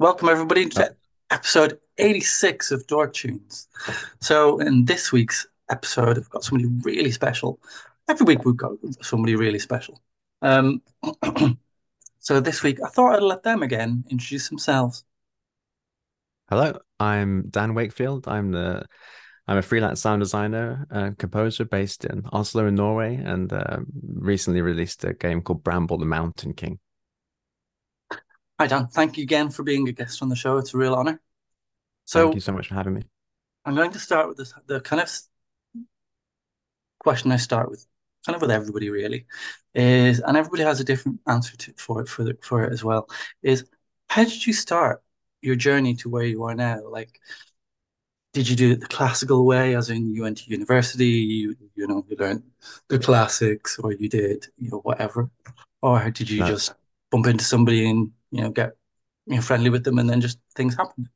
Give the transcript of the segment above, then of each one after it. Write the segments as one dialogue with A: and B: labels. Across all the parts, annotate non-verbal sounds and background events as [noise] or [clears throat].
A: Welcome everybody
B: Uh,
A: to episode 86 of Door Tunes. So in this week's episode, I've got somebody really special. Every week we've got somebody really special. Um, [clears throat] so this week I thought I'd let them again introduce themselves.
B: hello, I'm Dan Wakefield. I'm the I'm a freelance sound designer, and composer based in Oslo in Norway, and uh, recently released a game called Bramble the Mountain King.
A: Hi Dan, thank you again for being a guest on the show. It's a real honor.
B: So, thank you
A: So
B: much for having me.
A: I'm going to start with this, the kind of question I start with, kind of with everybody really, is, and everybody has a different answer to, for it for the, for it as well, is how did you start your journey to where you are now? Like, did you do it the classical way, as in you went to university, you you know, you learned the classics, or you did, you know, whatever, or did you
B: No,
A: just bump into somebody and you know get you know friendly with them and then just things happened?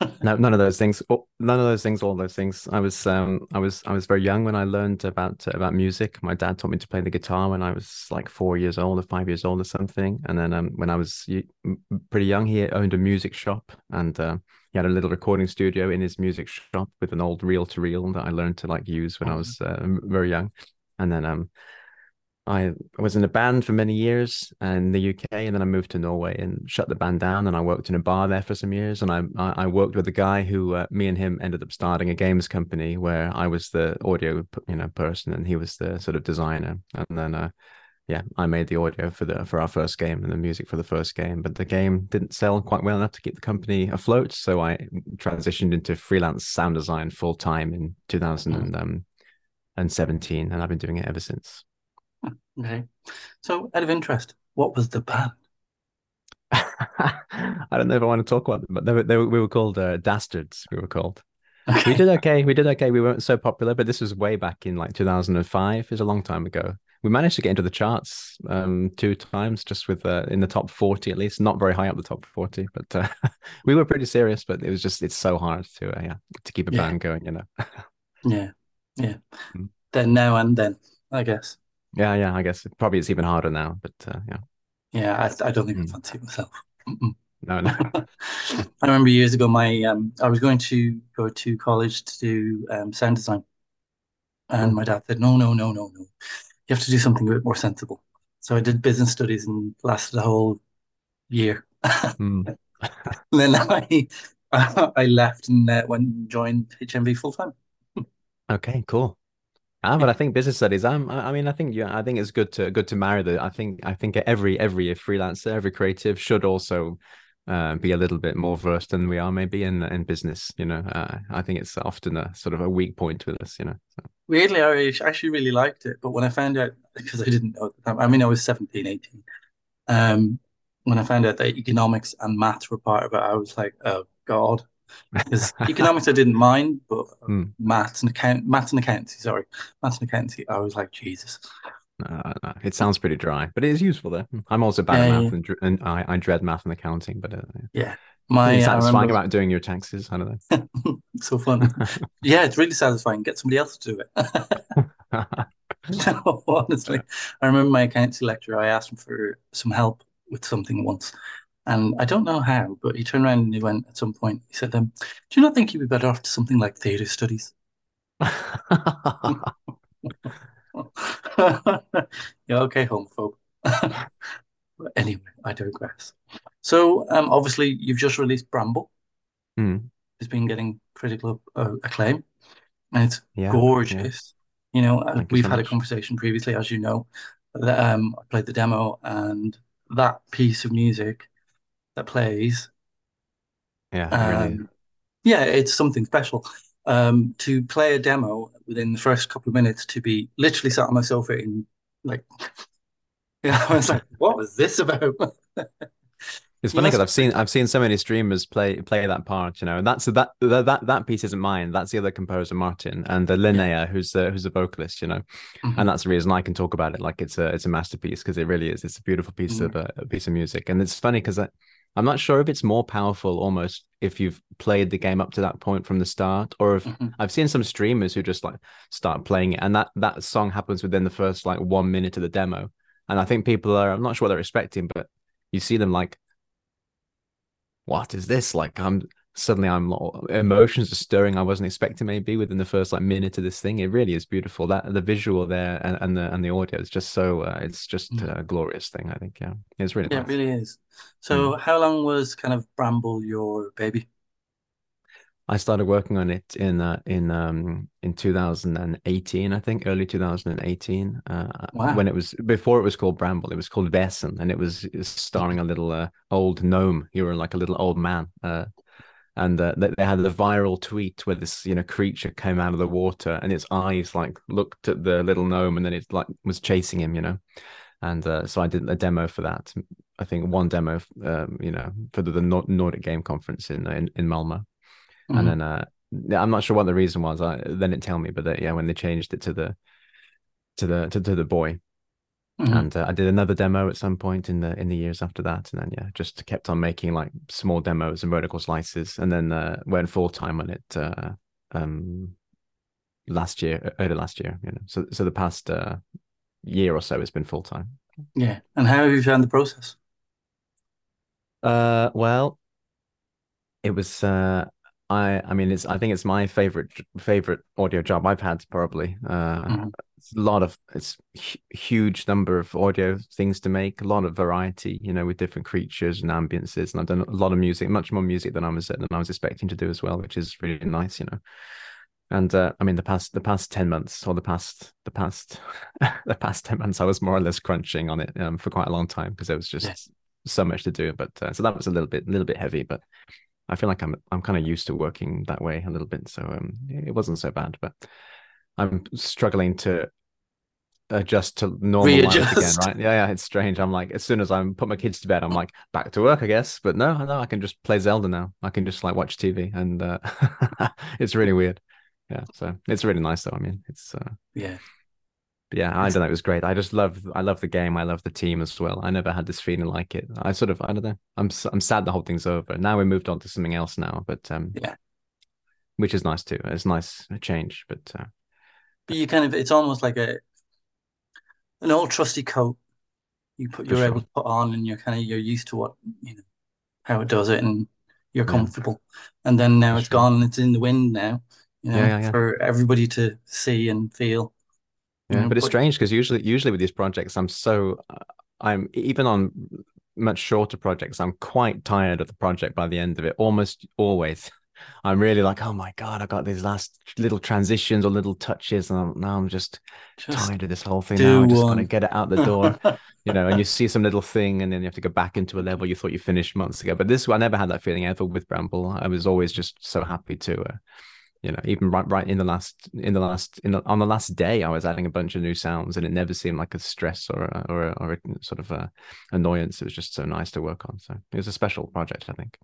A: [laughs]
B: no, none of those things. oh, None of those things. All those things. I was um I was I was very young when I learned about about music. My dad taught me to play the guitar when I was like four years old or five years old or something. And then um when I was pretty young, he owned a music shop and. Uh, he had a little recording studio in his music shop with an old reel to reel that I learned to like use when I
A: Mhm.
B: was uh, very young. And then um, I was in a band for many years in the UK, and then I moved to Norway and shut the band down. And I worked in a bar there for some years. And I I, worked with a guy who uh, me and him ended up starting a games company where I was the audio you know person and he was the sort of designer. And then uh, yeah, I made the audio for the for our first game and the music for the first game, but the game didn't sell quite well enough to keep the company afloat. So I transitioned into freelance sound design full time in
A: Mhm.
B: 2017, and I've been doing it ever since.
A: Okay. So, out of interest, what was the band? [laughs]
B: I don't know if I want to talk about them, but they were, they were, we were called uh, Dastards. We were called. We did okay. We did okay. We weren't so popular, but this was way back in like 2005. It was a long time ago. We managed to get into the charts um, two times, just with uh, in the top 40 at least. Not very high up the top 40, but uh, [laughs] we were pretty serious. But it was just it's so hard to uh, yeah to keep a
A: Yeah,
B: band going, you know. [laughs]
A: yeah, yeah.
B: Mm.
A: Then, now, and then, I guess.
B: Yeah, yeah. I guess probably it's even harder now, but uh, yeah.
A: Yeah, I, I don't
B: even
A: fancy it myself. Mm-mm.
B: No, [laughs] no.
A: I remember years ago, my um, I was going to go to college to do um, sound design, and my dad said, "No, no, no, no, no. You have to do something a bit more sensible." So I did business studies and lasted a whole year.
B: Mm. [laughs]
A: Then I [laughs] I left and uh, went and joined HMV full time.
B: Okay, cool. Ah, but I think business studies. I'm. I mean, I think yeah. I think it's good to good to marry the. I think. I think every every freelancer, every creative should also uh, be a little bit more versed than we are maybe in in business. You know, uh, I think it's often a sort of a weak point with us. You know. So,
A: weirdly, I actually really liked it, but when I found out [laughs] because I didn't know at the time, I mean, I was 17, 18. Um, when I found out that economics and maths were part of it, I was like, oh God. Because [laughs] economics I didn't mind, but
B: mm,
A: maths and account maths and accountancy, sorry. Maths and accountancy, I was like, Jesus.
B: uh, uh, it sounds pretty dry, but it is useful though. I'm also bad at math and, and I, I dread math and accounting, but uh,
A: yeah. My I
B: satisfying
A: remember
B: about doing your taxes. I don't
A: know. [laughs] so fun. [laughs] Yeah, it's really satisfying. Get somebody else to do it. No, honestly. I remember my accountancy lecturer, I asked him for some help with something once. And I don't know how, but he turned around and he went at some point, he said, um, Do you not think you'd be better off to something like theatre studies? [laughs] Yeah, okay, homophobe. But [laughs] anyway, I digress. So, um, obviously, you've just released Bramble.
B: Mm,
A: It's been getting critical uh, acclaim, and it's
B: yeah, yeah.
A: gorgeous. You know, uh,
B: Thank
A: we've
B: so
A: had a conversation previously, as you know, that um, I played the demo, and that piece of music that plays,
B: Yeah, really
A: um, yeah, it's something special. Um, to play a demo within the first couple of minutes, to be literally sat on my sofa in like, you [laughs] know, I was like, what was this about? [laughs]
B: It's funny because I've seen. I've seen so many streamers play play that part, you know, and that's that that that, that piece isn't mine. That's the other composer, Martin, and the
A: Yeah.
B: Linnea, who's the who's the vocalist, you know, and
A: Mhm.
B: that's the reason I can talk about it like it's a it's a masterpiece because it really is. It's a beautiful piece
A: Mhm.
B: of uh, a piece of music, and it's funny because I'm not sure if it's more powerful almost if you've played the game up to that point from the start, or if
A: Mhm.
B: I've seen some streamers who just like start playing it, and that that song happens within the first like one minute of the demo, and I think people are I'm not sure what they're expecting, but you see them like what is this? Like I'm suddenly I'm emotions are stirring I wasn't expecting maybe within the first like minute of this thing. It really is beautiful. That the visual there and, and the and the audio is just so uh, it's just mm. a glorious thing. I think yeah, it's really
A: yeah,
B: nice.
A: it really is. So mm. how long was kind of Bramble your baby?
B: I started working on it in uh, in um in 2018, I think, early 2018. Uh, wow. When it was before it was called Bramble, it was called Vesen, and it was, it was starring a little uh, old gnome. You were like a little old man, uh, and uh, they had the viral tweet where this you know creature came out of the water, and its eyes like looked at the little gnome, and then it like was chasing him, you know. And uh, so I did a demo for that. I think one demo, um, you know, for the, the Nordic Game Conference in in, in Malmo Mm-hmm. And then uh, I'm not sure what the reason was. I, they didn't tell me, but that, yeah, when they changed it to the to the to, to the boy, mm-hmm. and uh, I did another demo at some point in the in the years after that, and then yeah, just kept on making like small demos and vertical slices, and then uh, went full time on it uh, um last year, early last year. You know, so so the past uh, year or so, it's been full time.
A: Yeah, and how have you found the process?
B: Uh, well, it was uh I I mean it's I think it's my favorite favorite audio job I've had probably. Uh, mm-hmm. It's a lot of it's huge number of audio things to make, a lot of variety, you know, with different creatures and ambiances, and I've done a lot of music, much more music than I was than I was expecting to do as well, which is really nice, you know. And uh, I mean the past the past ten months or the past the past [laughs] the past ten months, I was more or less crunching on it um, for quite a long time because there was just yes. so much to do. But uh, so that was a little bit a little bit heavy, but I feel like I'm I'm kind of used to working that way a little bit, so um, it wasn't so bad. But I'm struggling to adjust to normal Readjust. life again, right? Yeah, yeah, it's strange. I'm like, as soon as I'm put my kids to bed, I'm like, back to work, I guess. But no, no, I can just play Zelda now. I can just like watch TV, and uh, [laughs] it's really weird. Yeah, so it's really nice though. I mean, it's uh,
A: yeah,
B: yeah, I don't know. It was great. I just love, I love the game. I love the team as well. I never had this feeling like it. I sort of, I don't know. I'm, I'm sad the whole thing's over. Now we moved on to something else now, but um,
A: yeah,
B: which is nice too. It's nice a change, but uh,
A: but you kind of, it's almost like a an old trusty coat. You put, you're sure. able to put on, and you're kind of, you're used to what you know how it does it, and you're comfortable. Yeah. And then now For it's sure. gone. It's in the wind now. You know, yeah, yeah, for everybody to see and feel.
B: Yeah, but it's strange because usually, usually with these projects, I'm so, uh, I'm even on much shorter projects, I'm quite tired of the project by the end of it. Almost always, [laughs] I'm really like, oh my god, I got these last little transitions or little touches, and I'm, now I'm just, just tired of this whole thing. Now I'm just gonna get it out the door, [laughs] you know. And you see some little thing, and then you have to go back into a level you thought you finished months ago. But this, I never had that feeling ever with Bramble. I was always just so happy to. Uh, you know even right right in the last in the last in the, on the last day i was adding a bunch of new sounds and it never seemed like a stress or a, or a, or a sort of a annoyance. It was just so nice to work on. So it was a special project i think.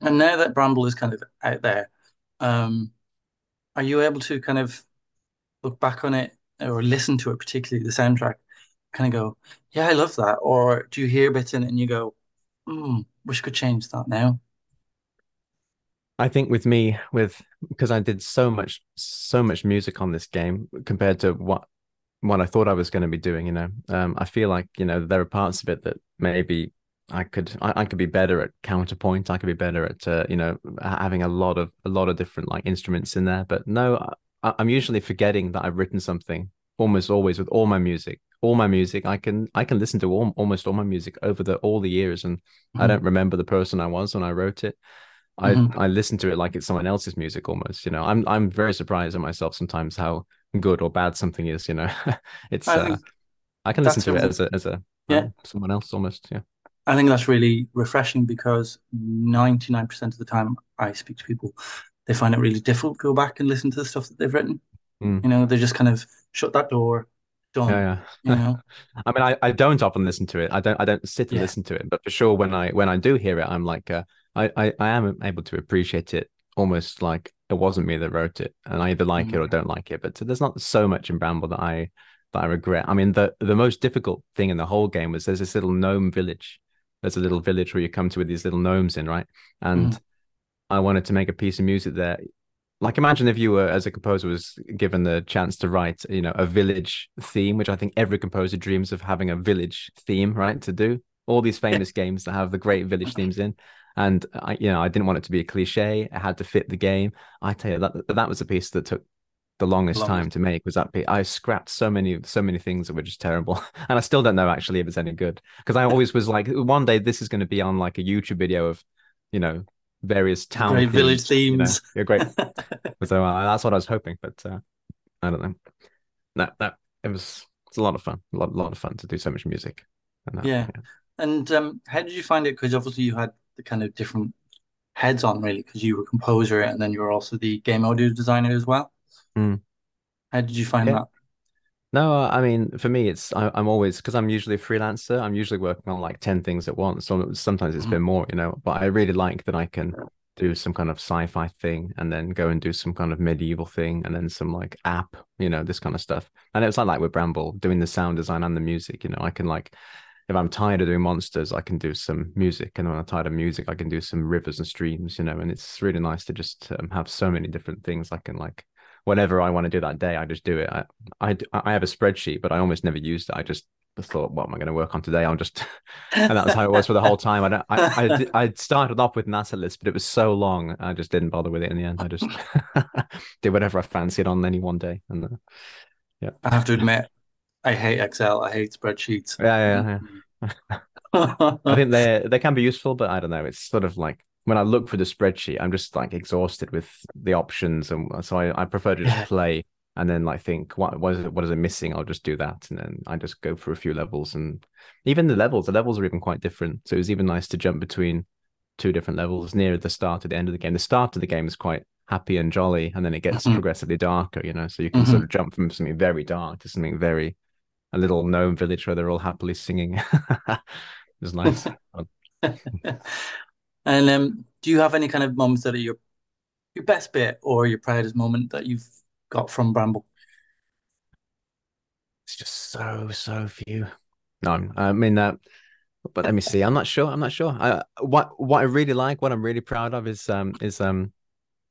A: And now that bramble is kind of out there um are you able to kind of look back on it or listen to it particularly the soundtrack kind of go yeah i love that or do you hear bits in it and you go hmm wish I could change that now
B: I think with me, with because I did so much, so much music on this game compared to what what I thought I was going to be doing. You know, um, I feel like you know there are parts of it that maybe I could I, I could be better at counterpoint. I could be better at uh, you know having a lot of a lot of different like instruments in there. But no, I, I'm usually forgetting that I've written something almost always with all my music all my music i can i can listen to all, almost all my music over the all the years and mm-hmm. i don't remember the person i was when i wrote it I mm-hmm. I listen to it like it's someone else's music almost. You know, I'm I'm very surprised at myself sometimes how good or bad something is. You know, [laughs] it's I, uh, I can listen to it as a as a yeah um, someone else almost. Yeah,
A: I think that's really refreshing because ninety nine percent of the time I speak to people, they find it really difficult to go back and listen to the stuff that they've written. Mm. You know, they just kind of shut that door. Done, yeah, yeah. You know, [laughs]
B: I mean, I, I don't often listen to it. I don't I don't sit and yeah. listen to it, but for sure when I when I do hear it, I'm like. Uh, I, I, I am able to appreciate it almost like it wasn't me that wrote it, and I either like mm. it or mm. don't like it. But there's not so much in Bramble that I that I regret. I mean, the the most difficult thing in the whole game was there's this little gnome village. There's a little village where you come to with these little gnomes in, right? And mm. I wanted to make a piece of music there. Like, imagine if you were, as a composer, was given the chance to write, you know, a village theme, which I think every composer dreams of having a village theme, right? To do all these famous games that have the great village themes in. And I, you know, I didn't want it to be a cliche. It had to fit the game. I tell you that that was a piece that took the longest, longest. time to make. Was that piece? I scrapped so many, so many things that were just terrible, [laughs] and I still don't know actually if it's any good. Because I always was like, one day this is going to be on like a YouTube video of, you know, various town
A: great themes, village themes.
B: You know, great. [laughs] so uh, that's what I was hoping, but uh, I don't know. That that it was it's a lot of fun, a lot, lot of fun to do so much music.
A: And that, yeah. yeah. And um, how did you find it? Because obviously you had the kind of different heads on, really, because you were composer and then you were also the game audio designer as well.
B: Mm.
A: How did you find yeah. that?
B: No, I mean, for me, it's I, am always because I'm usually a freelancer. I'm usually working on like ten things at once. So sometimes it's mm. been more, you know. But I really like that I can do some kind of sci-fi thing and then go and do some kind of medieval thing and then some like app, you know, this kind of stuff. And it was like like with Bramble doing the sound design and the music. You know, I can like if I'm tired of doing monsters, I can do some music, and when I'm tired of music, I can do some rivers and streams. You know, and it's really nice to just um, have so many different things I can like whatever I want to do that day, I just do it. I, I, I have a spreadsheet, but I almost never used it. I just thought, what am I going to work on today? I'm just, [laughs] and that was how it was for the whole time. I don't, I, I, [laughs] I started off with an asset list, but it was so long, I just didn't bother with it in the end. I just [laughs] did whatever I fancied on any one day, and uh, yeah.
A: I have to admit, I hate Excel. I hate spreadsheets.
B: Yeah, yeah, yeah. [laughs] I think they they can be useful, but I don't know. It's sort of like when I look for the spreadsheet, I'm just like exhausted with the options, and so I, I prefer to just play and then like think what what is it what is it missing? I'll just do that, and then I just go for a few levels, and even the levels, the levels are even quite different. So it was even nice to jump between two different levels near the start at the end of the game. The start of the game is quite happy and jolly, and then it gets mm-hmm. progressively darker. You know, so you can mm-hmm. sort of jump from something very dark to something very a little gnome village where they're all happily singing. [laughs] it was nice. [laughs]
A: and um, do you have any kind of moments that are your your best bit or your proudest moment that you've got from Bramble?
B: It's just so so few. No, I mean that. Uh, but let me see. I'm not sure. I'm not sure. I, what what I really like, what I'm really proud of is um is um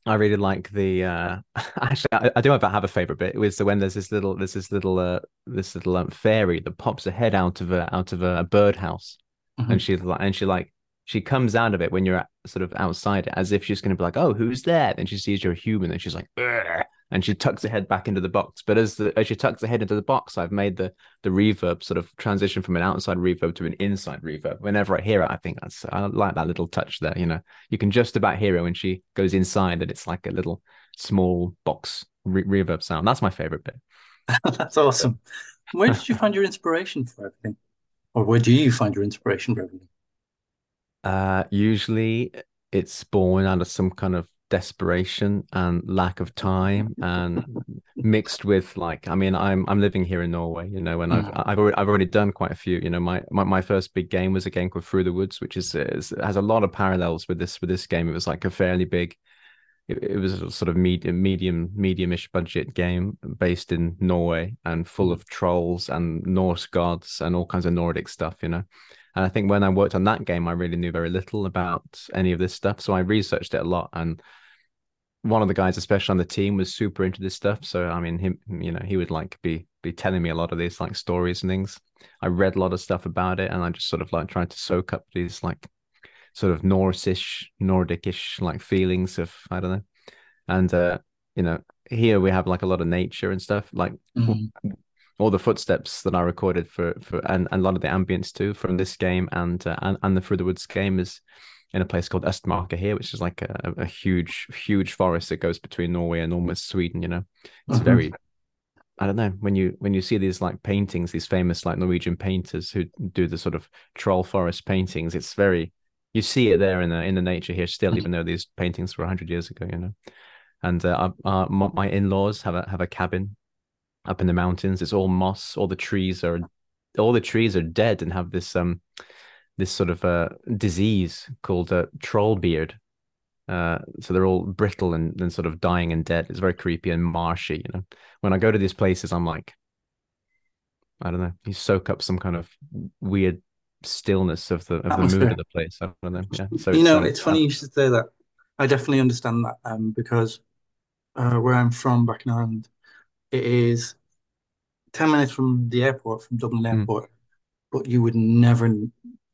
B: I really like the uh [laughs] actually I, I do have, have a favorite bit. It was the when there's this little there's this little uh this little um, fairy that pops a head out of a out of a, birdhouse, mm-hmm. and she's like and she like she comes out of it when you're sort of outside it as if she's going to be like, "Oh, who's there?" Then she sees you're a human, and she's like! And she tucks her head back into the box. But as the as she tucks her head into the box, I've made the the reverb sort of transition from an outside reverb to an inside reverb. Whenever I hear it, I think that's I like that little touch there. You know, you can just about hear it when she goes inside, and it's like a little small box re- reverb sound. That's my favorite bit. [laughs]
A: that's awesome. Where did you find your inspiration for everything, or where do you find your inspiration for everything?
B: Uh, usually it's born out of some kind of desperation and lack of time [laughs] and mixed with like I mean I'm I'm living here in Norway you know and I've mm. I've already I've already done quite a few you know my my, my first big game was a game called Through the Woods which is, is has a lot of parallels with this with this game it was like a fairly big it, it was a sort of medium medium medium-ish budget game based in Norway and full mm. of trolls and Norse gods and all kinds of Nordic stuff you know and I think when I worked on that game, I really knew very little about any of this stuff. So I researched it a lot. And one of the guys, especially on the team, was super into this stuff. So I mean, him, you know, he would like be be telling me a lot of these like stories and things. I read a lot of stuff about it, and I just sort of like tried to soak up these like sort of Norse-ish, Nordic-ish like feelings of I don't know. And uh, you know, here we have like a lot of nature and stuff. Like mm-hmm all the footsteps that I recorded for for and, and a lot of the ambience too from this game and uh, and, and the Through the Woods game is in a place called Östmarka here, which is like a, a huge huge forest that goes between Norway and almost Sweden. You know, it's mm-hmm. very I don't know when you when you see these like paintings, these famous like Norwegian painters who do the sort of troll forest paintings. It's very you see it there in the in the nature here still, even though these paintings were hundred years ago. You know, and uh, uh, my in laws have a have a cabin up in the mountains. It's all moss. All the trees are all the trees are dead and have this um this sort of uh disease called uh, troll beard. Uh, so they're all brittle and, and sort of dying and dead. It's very creepy and marshy. You know, when I go to these places, I'm like, I don't know. You soak up some kind of weird stillness of the of the mood of the place. I don't know. Yeah.
A: So you know, it's, it's funny you should say that. I definitely understand that um, because uh, where I'm from back in Ireland, it is 10 minutes from the airport, from Dublin hmm. Airport, mm. but you would never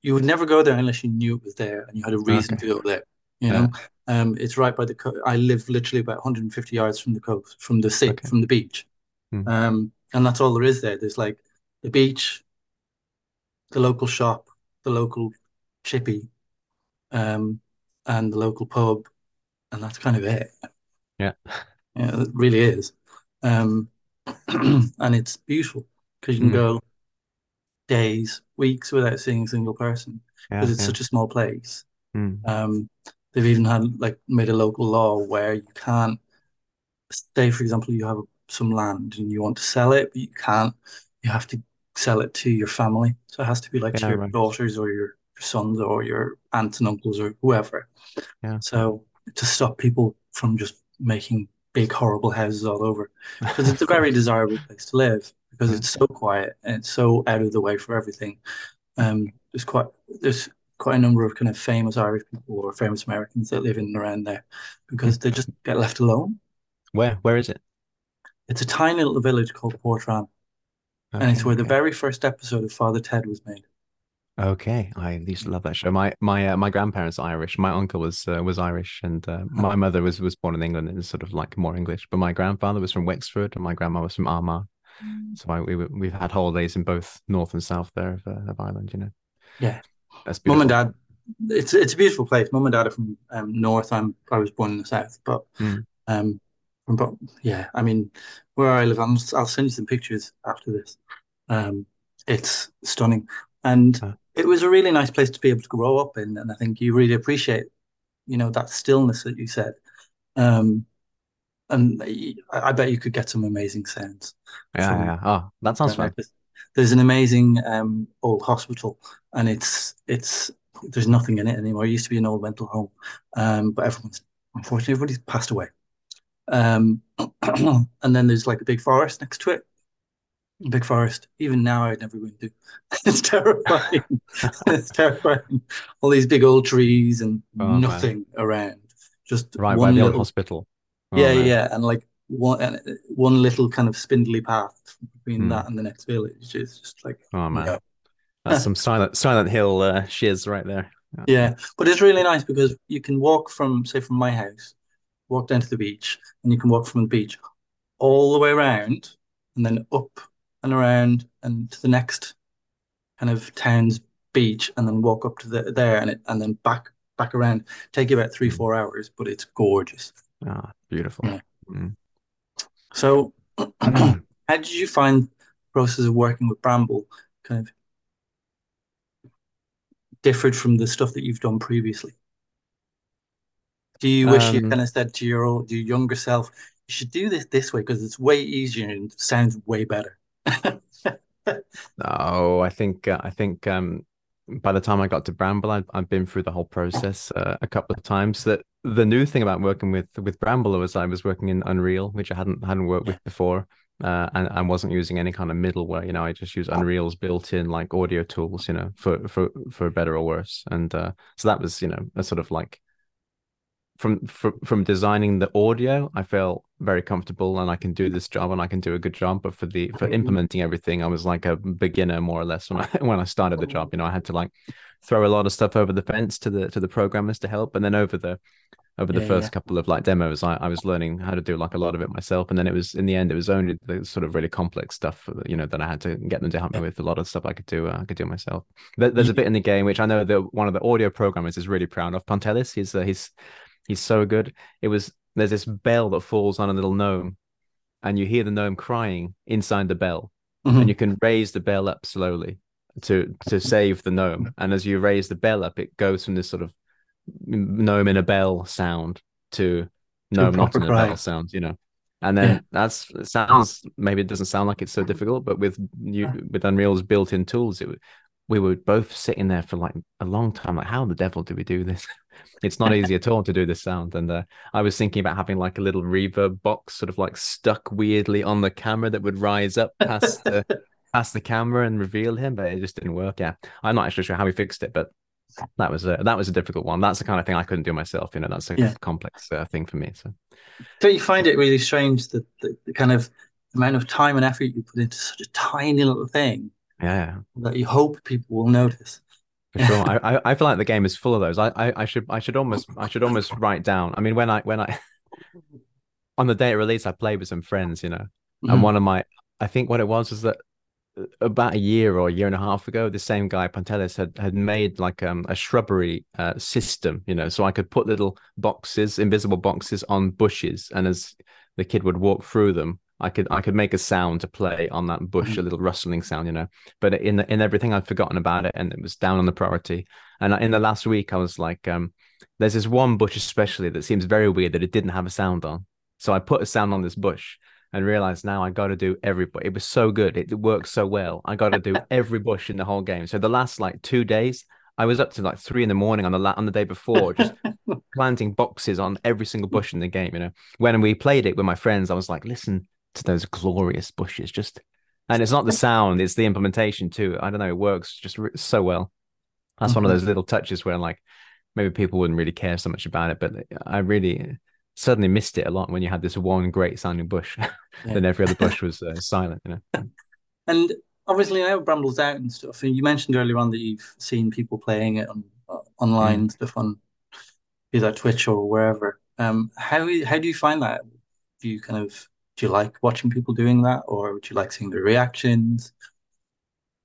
A: you would never go there unless you knew it was there and you had a reason
B: Okay.
A: to go there. You
B: Yeah.
A: know, um, it's right by the coast. I live literally about 150 yards from the coast, from the sea,
B: Okay.
A: from the beach.
B: Mm.
A: Um, and that's all there is there. There's like the beach, the local shop, the local chippy, um, and the local pub, and that's kind of it.
B: Yeah.
A: Yeah, it really is. Um, [clears throat] and it's beautiful because you can
B: Mm.
A: go days, weeks without seeing a single person
B: Yeah.
A: because it's
B: Yeah.
A: such a small place.
B: Mm.
A: Um, they've even had like made a local law where you can't say, for example, you have some land and you want to sell it, but you can't. You have to sell it to your family. So it has to be like to
B: Yeah.
A: your
B: Right.
A: daughters or your, your sons or your aunts and uncles or whoever.
B: Yeah.
A: So to stop people from just making big horrible houses all over, because it's a very [laughs] desirable place to live because it's so quiet and it's so out of the way for everything. Um, there's quite there's quite a number of kind of famous Irish people or famous Americans that live in and around there because
B: Mm.
A: they just get left alone.
B: Where where is it?
A: It's a tiny little village called Portrane, and it's
B: Okay.
A: where the very first episode of Father Ted was made.
B: Okay, I used to love that show. My my uh, my grandparents are Irish. My uncle was uh, was Irish, and uh, my mother was was born in England and is sort of like more English. But my grandfather was from Wexford, and my grandma was from Armagh. So I, we we've had holidays in both north and south there of, uh, of Ireland. You know,
A: Yeah,
B: that's
A: mum and dad. It's it's a beautiful place. Mum and dad are from um, north. I'm I was born in the south, but
B: Mm.
A: um, but yeah, I mean, where I live, I'm, I'll send you some pictures after this. Um, it's stunning, and
B: Uh,
A: it was a really nice place to be able to grow up in. And I think you really appreciate, you know, that stillness that you said. Um, and I, I bet you could get some amazing sounds
B: yeah, yeah,
A: from
B: yeah. Oh, that sounds fun.
A: There's, there's an amazing um, old hospital, and it's it's there's nothing in it anymore. It used to be an old mental home, um, but everyone's unfortunately everybody's passed away. Um, [clears throat] and then there's like a big forest next to it. Big forest. Even now, I'd never go into. [laughs] It's terrifying. [laughs] It's terrifying. All these big old trees and
B: Oh man,
A: nothing around. Just
B: right by
A: one
B: the old
A: little
B: hospital. Oh
A: yeah,
B: man.
A: yeah, and like one and one little kind of spindly path between
B: Mm.
A: that and the next village is just like
B: Oh man, that's [laughs] some Silent Silent Hill uh, shiz right there. Yeah.
A: Yeah, but it's really nice because you can walk from, say, from my house, walk down to the beach, and you can walk from the beach all the way around and then up and around and to the next kind of town's beach and then walk up to the there and it and then back back around. Take you about three,
B: Mm.
A: four hours, but it's gorgeous.
B: Ah, beautiful.
A: Yeah.
B: Mm.
A: So [clears throat] how did you find the process of working with Bramble kind of differed from the stuff that you've done previously? Do you wish you
B: Um,
A: kind of said to your old, your younger self, you should do this this way because it's way easier and sounds way better? [laughs]
B: Oh, I think uh, I think um, by the time I got to Bramble, I'd, I'd been through the whole process uh, a couple of times. That the new thing about working with with Bramble was I was working in Unreal, which I hadn't hadn't worked with before, uh, and I wasn't using any kind of middleware. You know, I just use Unreal's built-in like audio tools. You know, for for for better or worse. And uh, so that was you know a sort of like from from from designing the audio, I felt very comfortable and I can do this job and I can do a good job. But for the for implementing everything, I was like a beginner more or less when I [laughs] when I started the job. You know, I had to like throw a lot of stuff over the fence to the to the programmers to help, and then over the over the
A: Yeah,
B: first
A: yeah.
B: couple of like demos, I, I was learning how to do like a lot of it myself. And then it was in the end, it was only the sort of really complex stuff, you know, that I had to get them to help me with. A lot of stuff I could do, uh, I could do myself. There, there's a bit in the game which I know that one of the audio programmers is really proud of. Pantelis, he's uh, he's he's so good. It was there's this bell that falls on a little gnome, and you hear the gnome crying inside the bell, and
A: Mhm.
B: you can raise the bell up slowly to to save the gnome. And as you raise the bell up, it goes from this sort of gnome in a bell sound to gnome not in a bell sound, you know. And then
A: Yeah.
B: that's it sounds maybe it doesn't sound like it's so difficult, but with you with Unreal's built-in tools, it would we were both sitting there for like a long time, like how the devil do we do this? [laughs] It's not easy at [laughs] all to do this sound. And uh, I was thinking about having like a little reverb box, sort of like stuck weirdly on the camera that would rise up past the [laughs] past the camera and reveal him, but it just didn't work. Yeah, I'm not actually sure how we fixed it, but that was a that was a difficult one. That's the kind of thing I couldn't do myself. You know, that's a
A: Yeah.
B: complex uh, thing for me. So
A: Don't you find it really strange that the, the kind of amount of time and effort you put into such a tiny little thing
B: yeah, yeah.
A: that you hope people will notice?
B: For sure, I, I feel like the game is full of those. I, I I should I should almost I should almost write down. I mean, when I when I [laughs] on the day of release, I played with some friends, you know, and
A: Mhm.
B: one of my I think what it was was that uh, about a year or a year and a half ago, the same guy Pantelis had had made like um, a shrubbery uh, system, you know, so I could put little boxes, invisible boxes, on bushes, and as the kid would walk through them, I could I could make a sound to play on that bush, a
A: Mhm.
B: little rustling sound, you know. But in in everything, I'd forgotten about it, and it was down on the priority. And in the last week, I was like, um, there's this one bush especially that seems very weird that it didn't have a sound on. So I put a sound on this bush and realized now I got to do every. It was so good. It worked so well. I got to do [laughs] every bush in the whole game. So the last like two days, I was up to like three in the morning on the la- on the day before, just [laughs] planting boxes on every single bush in the game. You know, when we played it with my friends, I was like, listen to those glorious bushes, just. And it's not the sound; it's the implementation too. I don't know; it works just so well. That's one of
A: Mhm.
B: those little touches where like maybe people wouldn't really care so much about it, but I really suddenly missed it a lot when you had this one great sounding bush, [laughs]
A: Yeah.
B: then every other [laughs] bush was uh, silent. You know,
A: And obviously I now Bramble's out and stuff. And you mentioned earlier on that you've seen people playing it on uh, online
B: Mm.
A: stuff on either that Twitch or wherever. Um, how how do you find that? Do you kind of do you like watching people doing that, or would you like seeing the reactions?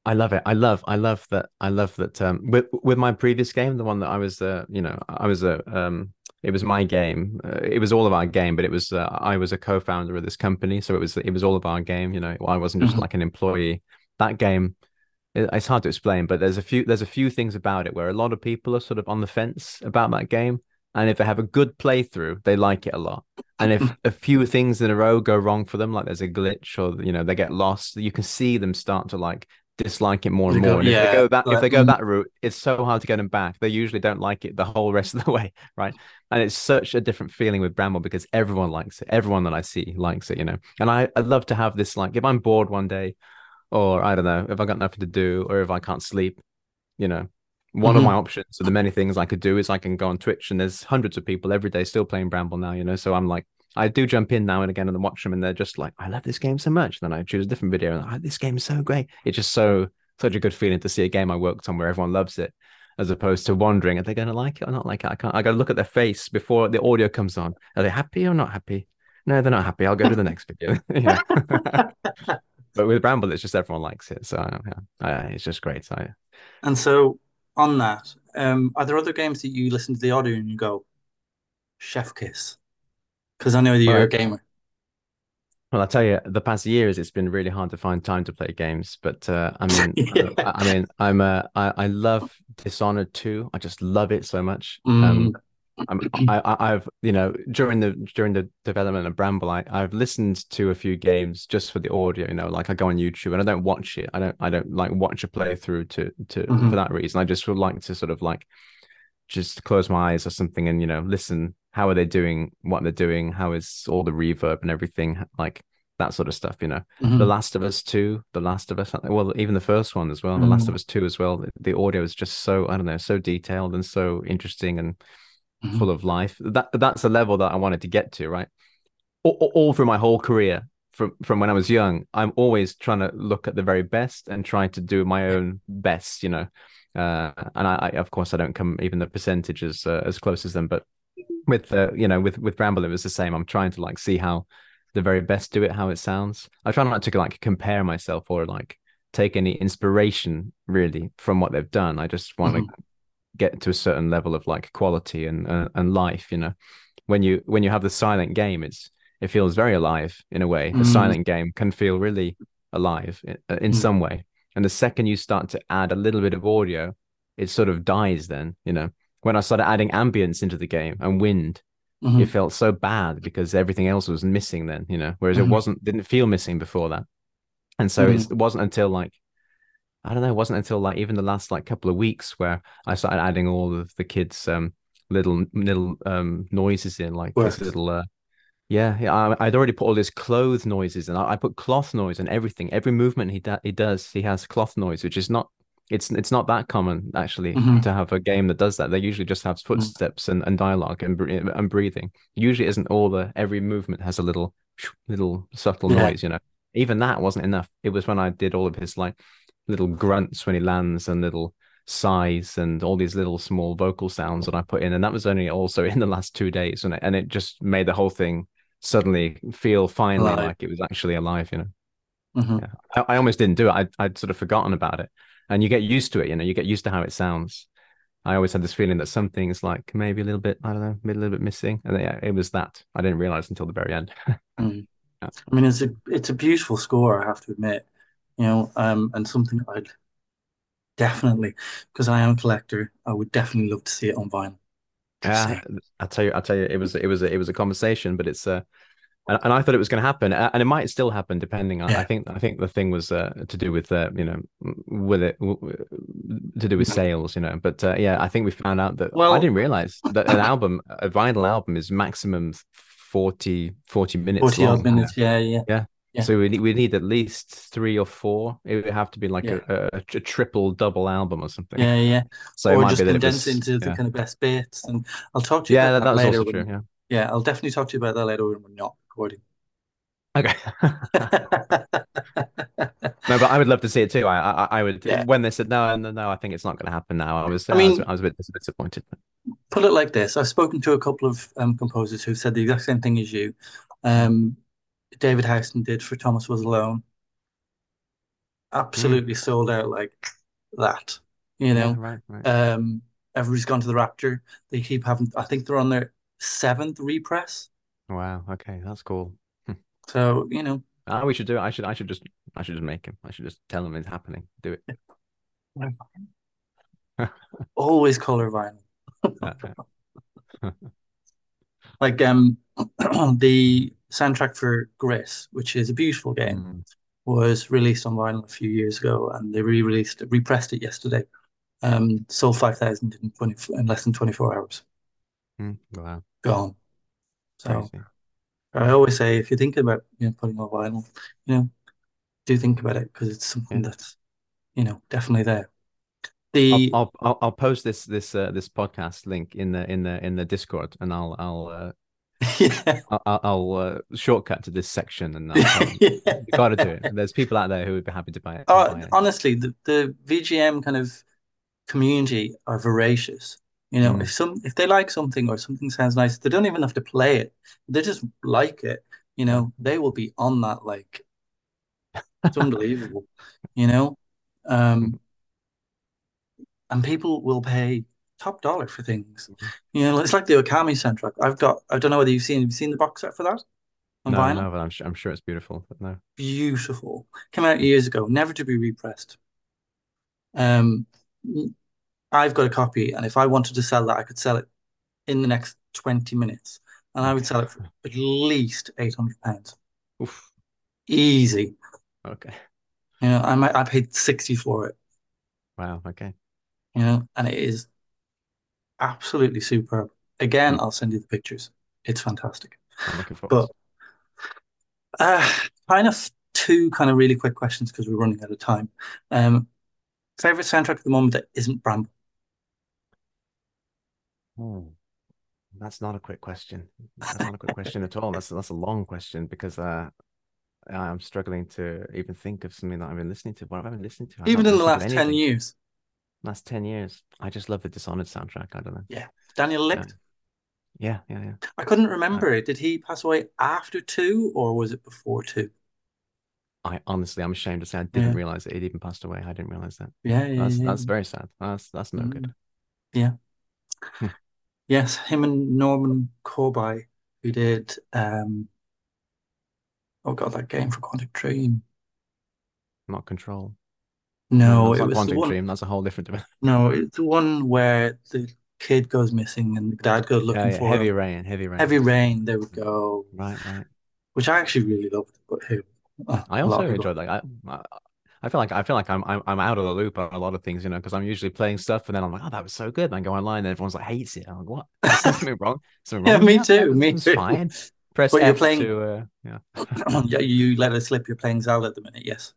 B: I love it. I love, I love that. I love that. Um, with with my previous game, the one that I was, uh, you know, I was a, um, it was my game. Uh, it was all of our game, but it was, uh, I was a co-founder of this company, so it was, it was all of our game. You know, I wasn't just
A: Mhm.
B: like an employee. That game, it, it's hard to explain, but there's a few, there's a few things about it where a lot of people are sort of on the fence about that game, and if they have a good playthrough, they like it a lot. And if [laughs] a few things in a row go wrong for them, like there's a glitch or you know they get lost, you can see them start to like dislike it more and
A: go,
B: more. And if
A: yeah,
B: they go that if they go that route, it's so hard to get them back. They usually don't like it the whole rest of the [laughs] way, right? And it's such a different feeling with Bramble because everyone likes it. Everyone that I see likes it, you know. And I I love to have this like if I'm bored one day, or I don't know if I got nothing to do, or if I can't sleep, you know. One of
A: Mhm.
B: my options, of the many things I could do, is I can go on Twitch, and there's hundreds of people every day still playing Bramble now, you know. So I'm like, I do jump in now and again and watch them, and they're just like, I love this game so much. Then I choose a different video, and oh, this game is so great. It's just so such a good feeling to see a game I worked on where everyone loves it, as opposed to wondering are they going to like it or not like it. I can't. I got to look at their face before the audio comes on. Are they happy or not happy? No, they're not happy. I'll go to the next video. [laughs] [laughs] But with Bramble, it's just everyone likes it, so yeah, it's just great. So
A: And so on that, um, are there other games that you listen to the audio and you go, Chef Kiss? Because I know that you're a gamer.
B: Well, I tell you, the past years it's been really hard to find time to play games. But uh, I mean, [laughs]
A: Yeah.
B: uh, I mean, I'm uh, I, I love Dishonored 2. I just love it so much.
A: Mm.
B: Um, I'm, I, I- I've you know during the during the development of Bramble, I, I've listened to a few games just for the audio. You know, like I go on YouTube and I don't watch it. I don't I don't like watch a playthrough to to
A: Mhm.
B: for that reason. I just would like to sort of like just close my eyes or something and you know listen. How are they doing? What they're doing? How is all the reverb and everything like that sort of stuff? You know.
A: Mhm.
B: The Last of Us 2, The Last of Us, well, even the first one as well, The Last
A: Mm.
B: of Us 2 as well. The, the audio is just so, I don't know, so detailed and so interesting and
A: Mhm.
B: full of life. That that's a level that I wanted to get to, right? All, all- through my whole career, from from when I was young, I'm always trying to look at the very best and trying to do my own best, you know. Uh, and I, I, of course, I don't come even the percentages uh, as close as them, but with uh, you know, with with Bramble, it was the same. I'm trying to like see how the very best do it, how it sounds. I try not to like compare myself or like take any inspiration really from what they've done. I just want to
A: Mhm.
B: Get to a certain level of like quality and uh, and life. You know, when you when you have the silent game, it's it feels very alive in a way. A
A: Mm.
B: silent game can feel really alive in, uh, in
A: Mm.
B: some way. And the second you start to add a little bit of audio, it sort of dies. Then you know, when I started adding ambience into the game and wind,
A: Mhm.
B: it felt so bad because everything else was missing then, you know, whereas
A: Mhm.
B: it wasn't, didn't feel missing before that. And so it's, it wasn't until like, I don't know, it wasn't until like even the last like couple of weeks where I started adding all of the kids' um little little um noises in, like
A: Works.
B: this little uh yeah, yeah. I, I'd already put all his clothes noises and I, put cloth noise and everything. Every movement he da- he does, he has cloth noise, which is not it's it's not that common actually
A: Mhm.
B: to have a game that does that. They usually just have footsteps and, and dialogue and and breathing. Usually isn't all the every movement has a little little subtle
A: Yeah.
B: noise, you know. Even that wasn't enough. It was when I did all of his like little grunts when he lands and little sighs and all these little small vocal sounds that I put in, and that was only also [laughs] in the last two days, and it, and it just made the whole thing suddenly feel finally alive. like it was actually alive. You know, mm-hmm. yeah. I, I, almost didn't do it. I, I'd sort of forgotten about it, and you get used to it. You know, you get used to how it sounds. I always had this feeling that something's like maybe a little bit, I don't know, a little bit missing, and yeah, it was that. I didn't realize until the very end. [laughs]
A: mm. yeah. I mean, it's a it's a beautiful score, I have to admit. You know, um, and something I'd definitely because I am a collector. I would definitely love to see it on vinyl.
B: Yeah, I tell you, I tell you, it was it was a, it was a conversation, but it's uh, and, and I thought it was going to happen, and it might still happen depending on. Yeah. I think I think the thing was uh, to do with uh, you know with it to do with sales, you know. But uh, yeah, I think we found out that well, I didn't realize that an album, a vinyl album, is maximum 40, 40 minutes 40 long.
A: minutes, yeah, yeah.
B: Yeah. Yeah. So we need, we need at least three or four. It would have to be like yeah. a, a, a, triple double album or something.
A: Yeah, yeah. [laughs] So or just condense was, into yeah. the kind of best bits. And I'll talk to you.
B: Yeah, that, that,
A: that
B: later. True, yeah.
A: yeah, I'll definitely talk to you about that later when we're not recording.
B: Okay. [laughs] no, but I would love to see it too. I, I, I would. Yeah. When they said no, no, no, I think it's not going to happen now. I was, I, mean, I was, I was a bit disappointed.
A: Put it like this: I've spoken to a couple of um, composers who said the exact same thing as you. Um, David Housden did for Thomas Was Alone. Absolutely mm. sold out like that. You know,
B: yeah, right, right.
A: Um, everybody's gone to the Rapture. They keep having. I think they're on their seventh repress.
B: Wow. Okay, that's cool.
A: Hmm. So you know,
B: oh, we should do it. I should. I should just. I should just make him. I should just tell him it's happening. Do it. [laughs]
A: Always color vinyl. [laughs] [laughs] like um, [clears throat] the soundtrack for Gris, which is a beautiful game, mm. was released on vinyl a few years ago, and they re-released, it, repressed it yesterday. Um, sold five thousand in twenty in less than twenty four hours.
B: Mm. Wow,
A: gone. So I always say, if you're thinking about you know putting on vinyl, you know, do think about it because it's something yeah. that's you know definitely there.
B: The I'll, I'll I'll, post this this uh, this podcast link in the in the in the Discord, and I'll I'll uh, [laughs] yeah. I'll, I'll uh, shortcut to this section and [laughs] yeah. you got to do it. There's people out there who would be happy to buy it.
A: Uh,
B: buy it.
A: Honestly, the, the VGM kind of community are voracious. You know, mm. if some if they like something or something sounds nice, they don't even have to play it. They just like it. You know, they will be on that like [laughs] it's unbelievable. You know, um, and people will pay top dollar for things. Mm-hmm. You know, it's like the Okami soundtrack. I've got. I don't know whether you've seen. Have you seen the box set for that?
B: On no, vinyl? no, but I'm sure, I'm sure it's beautiful. But no,
A: beautiful. Came out years ago, never to be repressed. Um, I've got a copy, and if I wanted to sell that, I could sell it in the next twenty minutes, and I would sell it for at least eight hundred pounds. Easy.
B: Okay.
A: You know, I might, I paid sixty for it.
B: Wow. Okay.
A: You know, and it is absolutely superb. Again, I'll send you the pictures. It's fantastic.
B: I'm looking forward.
A: But uh, kind of two kind of really quick questions because we're running out of time. Um, favorite soundtrack at the moment that isn't Bramble?
B: Oh, that's not a quick question. That's not a quick question at [laughs] all. That's that's a long question because uh, I'm struggling to even think of something that I've been listening to. What have I been listening to?
A: I've even in the last ten years
B: last 10 years. I just love the Dishonored soundtrack. I don't know.
A: Yeah. Daniel Licht.
B: Yeah, yeah, yeah.
A: I couldn't remember uh, it. Did he pass away after two or was it before two?
B: I honestly, I'm ashamed to say I didn't yeah. realize that he'd even passed away. I didn't realize that.
A: Yeah, yeah.
B: That's
A: yeah.
B: that's very sad. That's that's no mm. good.
A: Yeah. Hmm. yes, him and Normand Corbeil, who did um oh god, that game for Quantic Dream.
B: Not control.
A: No,
B: it
A: was
B: Quantic one, Dream. That's a whole different.
A: No, it's the one where the kid goes missing and the dad goes looking for. yeah, yeah. for
B: heavy
A: him.
B: rain. Heavy rain.
A: Heavy rain. There we go.
B: Right, right.
A: Which I actually really loved, but who?
B: Uh, I also enjoyed that. I, I feel like I feel like I'm I'm I'm out of the loop on a lot of things, you know, because I'm usually playing stuff and then I'm like, oh, that was so good. And I go online and everyone's like hates it. I'm like, what? Is [laughs] something wrong? Something
A: wrong? Yeah, me too. Me too.
B: Fine. Press but F you're playing... to uh, yeah. [coughs]
A: yeah. You let it slip. You're playing Zelda at the minute. Yes.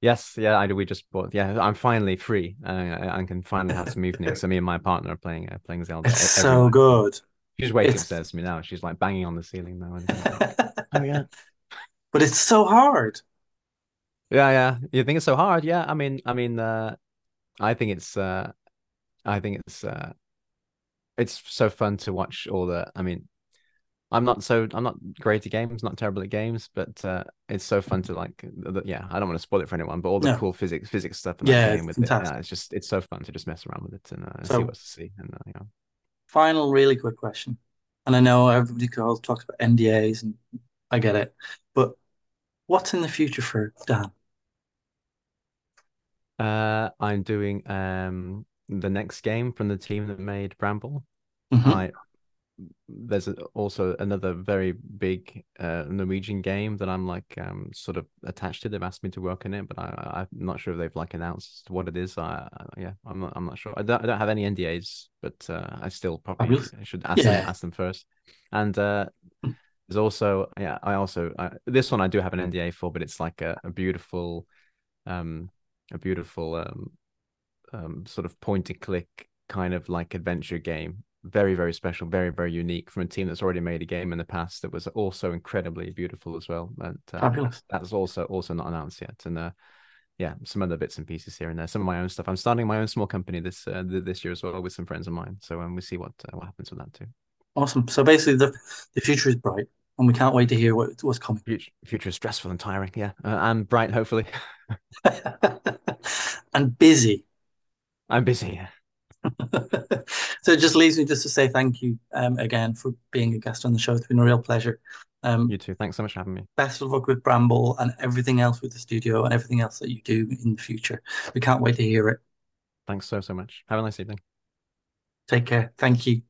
B: Yes, yeah, I do. We just bought. Yeah, I'm finally free. Uh, I can finally have some evenings. So me and my partner are playing uh, playing Zelda.
A: It's so night. good.
B: She's waiting it's... upstairs to me now. She's like banging on the ceiling now. [laughs]
A: oh yeah, but it's so hard.
B: Yeah, yeah. You think it's so hard? Yeah. I mean, I mean, uh, I think it's uh, I think it's uh, it's so fun to watch all the. I mean, I'm not so I'm not great at games, not terrible at games, but uh, it's so fun to like. The, yeah, I don't want to spoil it for anyone, but all the
A: No.
B: cool physics physics stuff in
A: Yeah,
B: that
A: it's
B: game with it,
A: fantastic.
B: yeah, it's just it's so fun to just mess around with it and uh, see
A: So
B: what's to see. And uh, yeah,
A: final really quick question. And I know everybody calls talks about NDAs and I get it. But what's in the future for Dan?
B: uh, I'm doing um the next game from the team that made Bramble.
A: hmm
B: I there's also another very big uh, Norwegian game that I'm like um sort of attached to. They've asked me to work on it, but I, I'm not sure if they've like announced what it is. I, I yeah, I'm not I'm not sure. I don't I don't have any NDAs, but uh, I still probably
A: Fabulous. [laughs]
B: should ask them ask them first. And uh, there's also yeah, I also I, this one I do have an NDA for, but it's like a, a beautiful um a beautiful um um, sort of point and click kind of like adventure game. Very, very special, very, very unique from a team that's already made a game in the past that was also incredibly beautiful as well. And uh,
A: Fabulous.
B: that's also also not announced yet. And uh, yeah, some other bits and pieces here and there, some of my own stuff. I'm starting my own small company this uh, this year as well with some friends of mine. So um, we see what uh, what happens with that too.
A: Awesome. So basically the the future is bright and we can't wait to hear what what's coming.
B: Future, future is stressful and tiring, yeah, uh, and bright. Hopefully, [laughs] [laughs]
A: and busy.
B: I'm busy. Yeah. [laughs]
A: So it just leaves me just to say thank you um, again for being a guest on the show. It's been a real pleasure. Um,
B: You too. Thanks so much for having me.
A: best of luck with Bramble and everything else with the studio and everything else that you do in the future. We can't wait to hear it.
B: Thanks so so much. Have a nice evening.
A: Take care. Thank you.